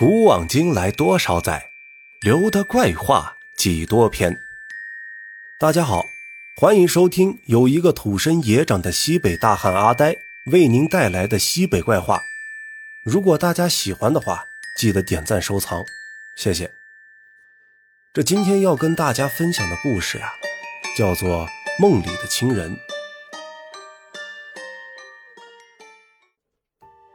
古往今来多少载，留得怪话几多篇。大家好，欢迎收听有一个土生野长的西北大汉阿呆为您带来的西北怪话。如果大家喜欢的话，记得点赞收藏，谢谢。这今天要跟大家分享的故事呀，叫做《梦里的亲人》。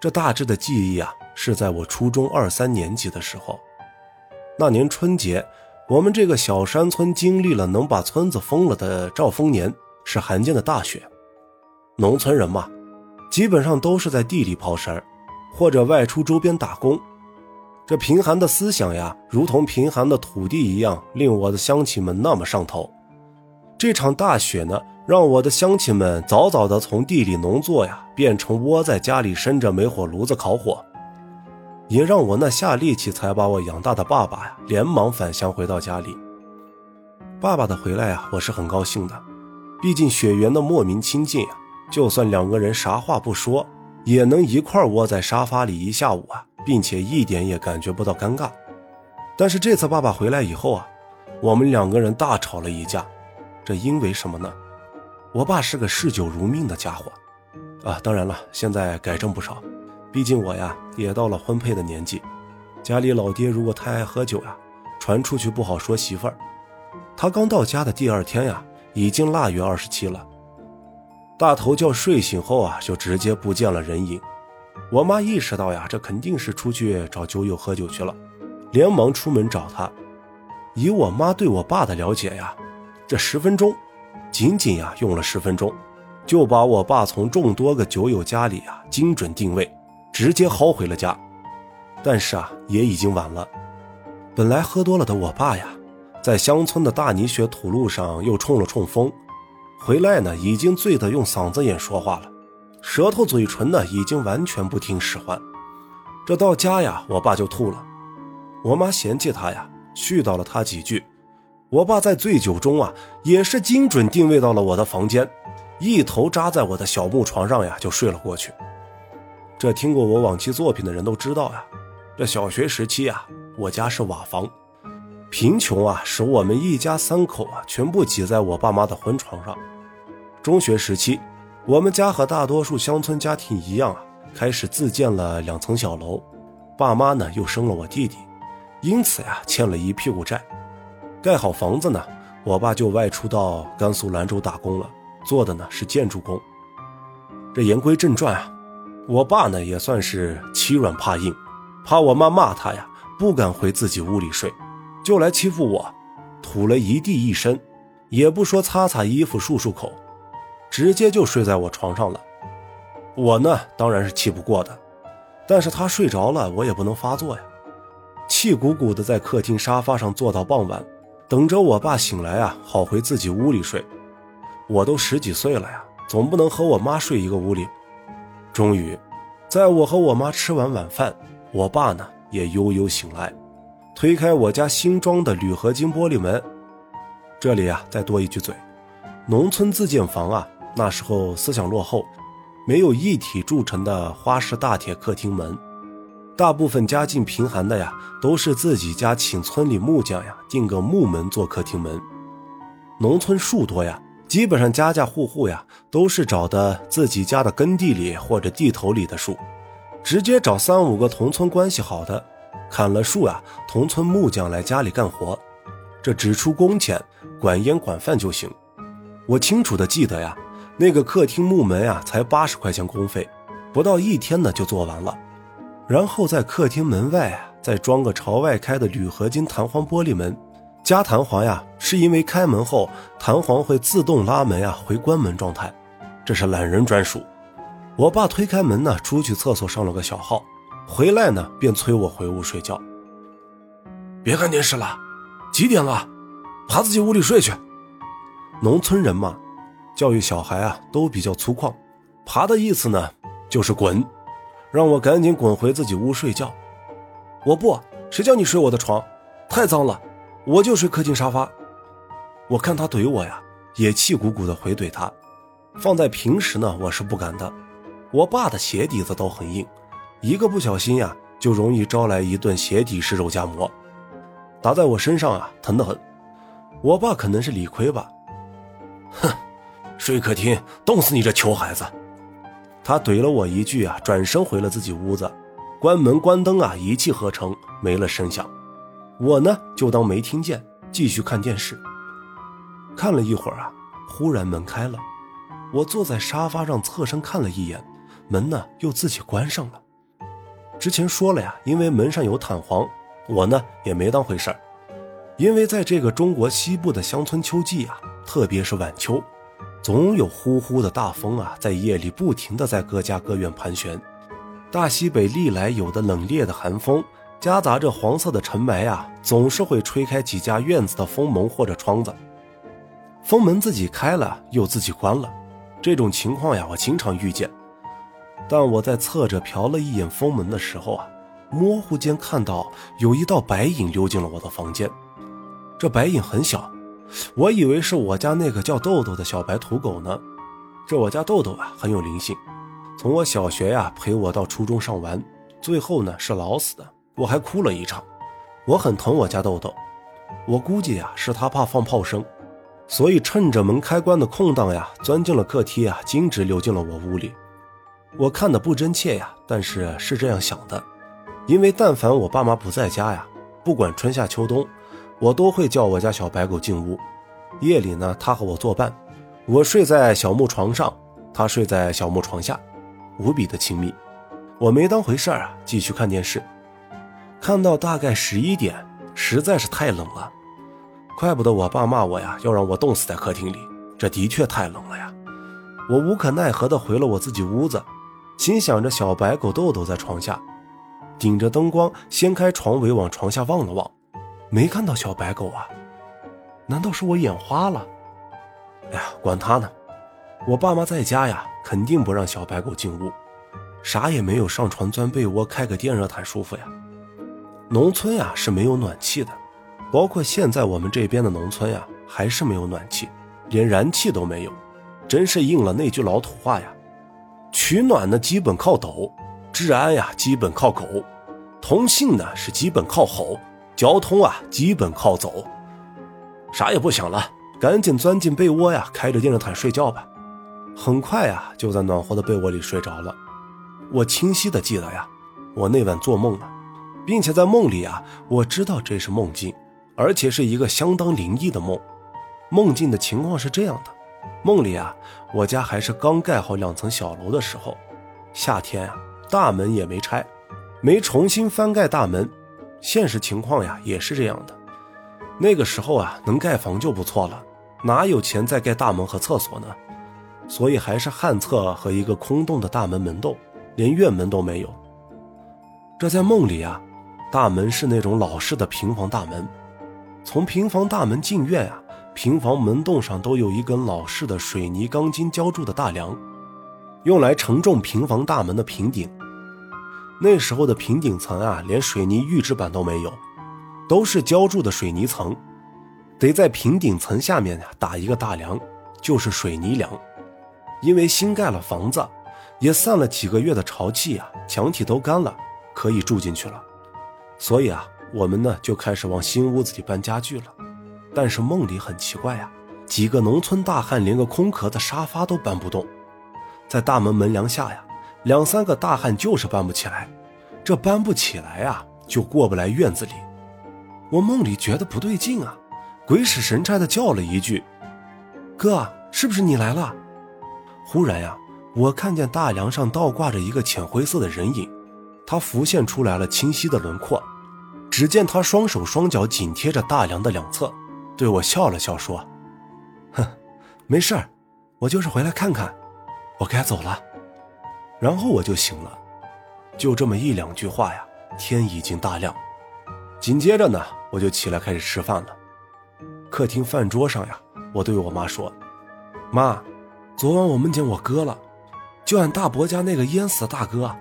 这大致的记忆啊，是在我初中二三年级的时候。那年春节，我们这个小山村经历了能把村子封了的兆丰年，是罕见的大雪。农村人嘛，基本上都是在地里刨食或者外出周边打工。这贫寒的思想呀，如同贫寒的土地一样，令我的乡亲们那么上头。这场大雪呢？让我的乡亲们早早的从地里农作呀，变成窝在家里生着煤火炉子烤火，也让我那下力气才把我养大的爸爸呀，连忙返乡回到家里。爸爸的回来啊，我是很高兴的，毕竟血缘的莫名亲近啊，就算两个人啥话不说，也能一块窝在沙发里一下午啊，并且一点也感觉不到尴尬。但是这次爸爸回来以后啊，我们两个人大吵了一架，这因为什么呢？我爸是个嗜酒如命的家伙，啊，当然了，现在改正不少，毕竟我呀也到了婚配的年纪，家里老爹如果太爱喝酒呀，传出去不好说媳妇儿。他刚到家的第二天呀，已经腊月二十七了，大头觉睡醒后啊，就直接不见了人影。我妈意识到呀，这肯定是出去找酒友喝酒去了，连忙出门找他。以我妈对我爸的了解呀，这十分钟。仅仅呀用了十分钟，就把我爸从众多个酒友家里啊精准定位，直接薅回了家。但是啊也已经晚了。本来喝多了的我爸呀，在乡村的大泥雪土路上又冲了冲风，回来呢已经醉得用嗓子眼说话了，舌头嘴唇呢已经完全不听使唤。这到家呀，我爸就吐了。我妈嫌弃他呀，絮叨了他几句。我爸在醉酒中啊，也是精准定位到了我的房间，一头扎在我的小木床上呀，就睡了过去。这听过我往期作品的人都知道呀，这小学时期啊，我家是瓦房，贫穷啊，使我们一家三口啊，全部挤在我爸妈的婚床上。中学时期，我们家和大多数乡村家庭一样啊，开始自建了两层小楼，爸妈呢又生了我弟弟，因此呀，欠了一屁股债。盖好房子呢，我爸就外出到甘肃兰州打工了，做的呢是建筑工。这言归正传啊，我爸呢也算是欺软怕硬，怕我妈骂他呀，不敢回自己屋里睡，就来欺负我，吐了一地一身，也不说擦擦衣服漱漱口，直接就睡在我床上了。我呢当然是气不过的，但是他睡着了，我也不能发作呀，气鼓鼓的在客厅沙发上坐到傍晚。等着我爸醒来啊，好回自己屋里睡。我都十几岁了呀，总不能和我妈睡一个屋里。终于，在我和我妈吃完晚饭，我爸呢也悠悠醒来，推开我家新装的铝合金玻璃门。这里啊，再多一句嘴，农村自建房啊，那时候思想落后，没有一体铸成的花式大铁客厅门。大部分家境贫寒的呀，都是自己家请村里木匠呀定个木门做客厅门。农村树多呀，基本上家家户户呀都是找的自己家的耕地里或者地头里的树，直接找三五个同村关系好的，砍了树啊，同村木匠来家里干活，这只出工钱，管烟管饭就行。我清楚的记得呀，那个客厅木门呀才八十块钱工费，不到一天呢就做完了。然后在客厅门外啊，再装个朝外开的铝合金弹簧玻璃门，加弹簧呀，是因为开门后弹簧会自动拉门呀回关门状态，这是懒人专属。我爸推开门呢，出去厕所上了个小号，回来呢便催我回屋睡觉。别看电视了，几点了？爬自己屋里睡去。农村人嘛，教育小孩啊都比较粗犷，爬的意思呢就是滚。让我赶紧滚回自己屋睡觉，我不，谁叫你睡我的床，太脏了，我就睡客厅沙发。我看他怼我呀，也气鼓鼓的回怼他。放在平时呢，我是不敢的。我爸的鞋底子都很硬，一个不小心呀，就容易招来一顿鞋底式肉夹馍，打在我身上啊，疼得很。我爸可能是理亏吧，哼，睡客厅冻死你这穷孩子！他怼了我一句啊，转身回了自己屋子，关门关灯啊，一气呵成，没了声响。我呢就当没听见，继续看电视。看了一会儿啊，忽然门开了，我坐在沙发上侧身看了一眼，门呢又自己关上了。之前说了呀，因为门上有弹簧，我呢也没当回事儿。因为在这个中国西部的乡村秋季啊，特别是晚秋，总有呼呼的大风啊，在夜里不停的在各家各院盘旋。大西北历来有的冷冽的寒风，夹杂着黄色的尘霾啊，总是会吹开几家院子的风门或者窗子。风门自己开了又自己关了，这种情况呀，我经常遇见。但我在侧着瞟了一眼风门的时候啊，模糊间看到有一道白影溜进了我的房间。这白影很小，我以为是我家那个叫豆豆的小白土狗呢。这我家豆豆啊很有灵性，从我小学呀陪我到初中上完，最后呢是老死的，我还哭了一场。我很疼我家豆豆，我估计呀是他怕放炮声，所以趁着门开关的空档呀，钻进了客厅啊，径直溜进了我屋里。我看的不真切呀，但是是这样想的，因为但凡我爸妈不在家呀，不管春夏秋冬。我都会叫我家小白狗进屋，夜里呢，它和我作伴，我睡在小木床上，它睡在小木床下，无比的亲密。我没当回事儿啊，继续看电视，看到大概十一点，实在是太冷了，怪不得我爸骂我呀，要让我冻死在客厅里，这的确太冷了呀。我无可奈何地回了我自己屋子，心想着小白狗豆豆在床下，顶着灯光掀开床围往床下望了望。没看到小白狗啊？难道是我眼花了？哎呀，管他呢！我爸妈在家呀，肯定不让小白狗进屋。啥也没有，上床钻被窝，开个电热毯舒服呀。农村呀是没有暖气的，包括现在我们这边的农村呀，还是没有暖气，连燃气都没有。真是应了那句老土话呀：取暖呢基本靠抖，治安呀基本靠狗，通信呢是基本靠吼。交通啊，基本靠走，啥也不想了，赶紧钻进被窝呀，开着电热毯睡觉吧。很快呀，就在暖和的被窝里睡着了。我清晰的记得呀，我那晚做梦了，并且在梦里啊，我知道这是梦境，而且是一个相当灵异的梦。梦境的情况是这样的：梦里啊，我家还是刚盖好两层小楼的时候，夏天啊，大门也没拆，没重新翻盖大门。现实情况呀，也是这样的。那个时候啊，能盖房就不错了，哪有钱再盖大门和厕所呢？所以还是旱厕和一个空洞的大门门洞，连院门都没有。这在梦里啊，大门是那种老式的平房大门，从平房大门进院啊，平房门洞上都有一根老式的水泥钢筋浇筑的大梁，用来承重平房大门的平顶。那时候的平顶层啊，连水泥预制板都没有，都是浇筑的水泥层，得在平顶层下面呀打一个大梁，就是水泥梁。因为新盖了房子，也散了几个月的潮气呀，墙体都干了，可以住进去了。所以啊，我们呢就开始往新屋子里搬家具了。但是梦里很奇怪呀，几个农村大汉连个空壳子沙发都搬不动，在大门门梁下呀。两三个大汉就是搬不起来，这搬不起来啊，就过不来院子里。我梦里觉得不对劲啊，鬼使神差的叫了一句：“哥，是不是你来了？”忽然呀，我看见大梁上倒挂着一个浅灰色的人影，他浮现出来了清晰的轮廓。只见他双手双脚紧贴着大梁的两侧，对我笑了笑说：“哼，没事儿，我就是回来看看，我该走了。”然后我就醒了，就这么一两句话呀，天已经大亮。紧接着呢，我就起来开始吃饭了。客厅饭桌上呀，我对我妈说：“妈，昨晚我梦见我哥了，就俺大伯家那个淹死的大哥。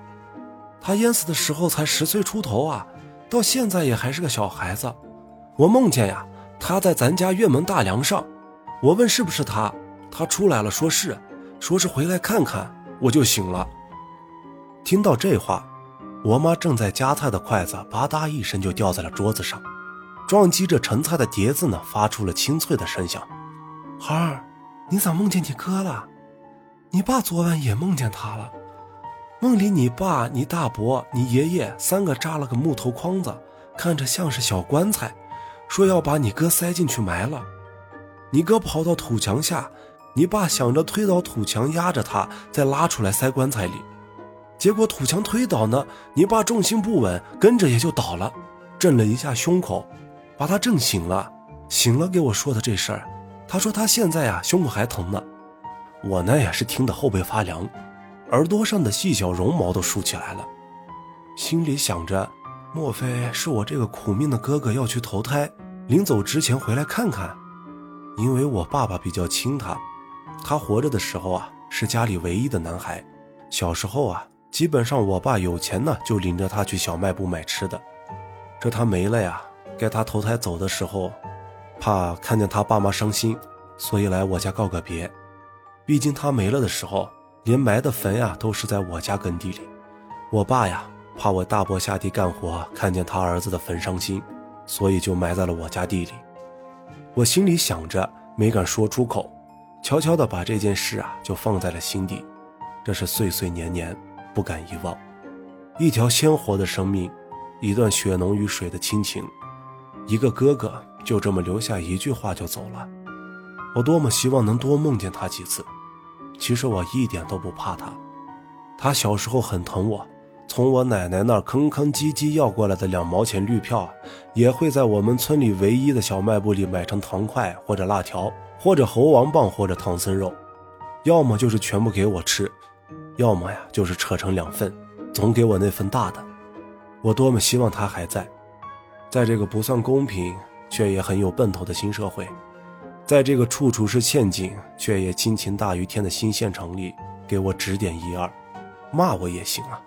他淹死的时候才十岁出头啊，到现在也还是个小孩子。我梦见呀，他在咱家院门大梁上。我问是不是他，他出来了，说是，说是回来看看，我就醒了。”听到这话，我妈正在夹菜的筷子吧嗒一声就掉在了桌子上，撞击着盛菜的碟子呢，发出了清脆的声响。孩儿，你咋梦见你哥了？你爸昨晚也梦见他了。梦里你爸、你大伯、你爷爷三个扎了个木头筐子，看着像是小棺材，说要把你哥塞进去埋了。你哥跑到土墙下，你爸想着推倒土墙压着他，再拉出来塞棺材里。结果土墙推倒呢，你爸重心不稳，跟着也就倒了，震了一下胸口，把他震醒了。醒了给我说的这事儿，他说他现在呀胸口还疼呢。我呢也是听得后背发凉，耳朵上的细小绒毛都竖起来了，心里想着，莫非是我这个苦命的哥哥要去投胎，临走之前回来看看？因为我爸爸比较亲他，他活着的时候啊是家里唯一的男孩，小时候啊。基本上，我爸有钱呢，就领着他去小卖部买吃的。这他没了呀，该他投胎走的时候，怕看见他爸妈伤心，所以来我家告个别。毕竟他没了的时候，连埋的坟呀都是在我家耕地里。我爸呀，怕我大伯下地干活看见他儿子的坟伤心，所以就埋在了我家地里。我心里想着，没敢说出口，悄悄地把这件事啊就放在了心底。这是岁岁年年。不敢遗忘，一条鲜活的生命，一段血浓于水的亲情，一个哥哥就这么留下一句话就走了。我多么希望能多梦见他几次。其实我一点都不怕他，他小时候很疼我，从我奶奶那儿吭吭唧唧要过来的两毛钱绿票，也会在我们村里唯一的小卖部里买成糖块或者辣条，或者猴王棒或者唐僧肉，要么就是全部给我吃。要么呀，就是扯成两份，总给我那份大的。我多么希望他还在，在这个不算公平却也很有奔头的新社会，在这个处处是陷阱却也亲情大于天的新县城里，给我指点一二，骂我也行啊，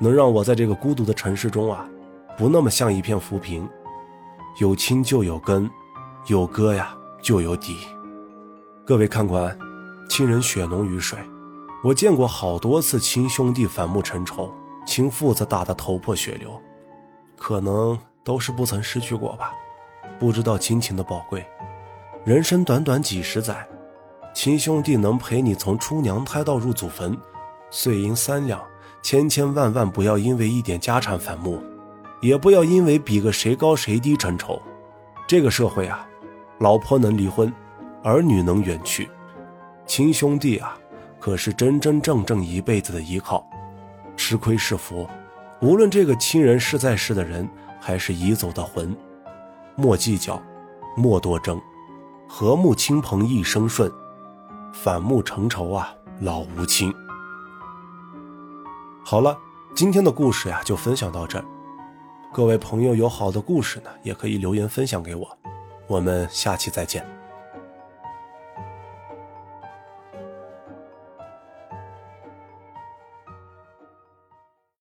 能让我在这个孤独的城市中啊，不那么像一片浮萍。有亲就有根，有哥呀就有底。各位看官，亲人血浓于水。我见过好多次亲兄弟反目成仇，亲父子打得头破血流，可能都是不曾失去过吧，不知道亲情的宝贵。人生短短几十载，亲兄弟能陪你从出娘胎到入祖坟，碎银三两，千千万万不要因为一点家产反目，也不要因为比个谁高谁低成仇。这个社会啊，老婆能离婚，儿女能远去，亲兄弟啊。可是真真正正一辈子的依靠，吃亏是福。无论这个亲人是在世的人，还是已走的魂，莫计较，莫多争，和睦亲朋一生顺，反目成仇啊，老无亲。好了，今天的故事呀，就分享到这儿。各位朋友有好的故事呢，也可以留言分享给我。我们下期再见。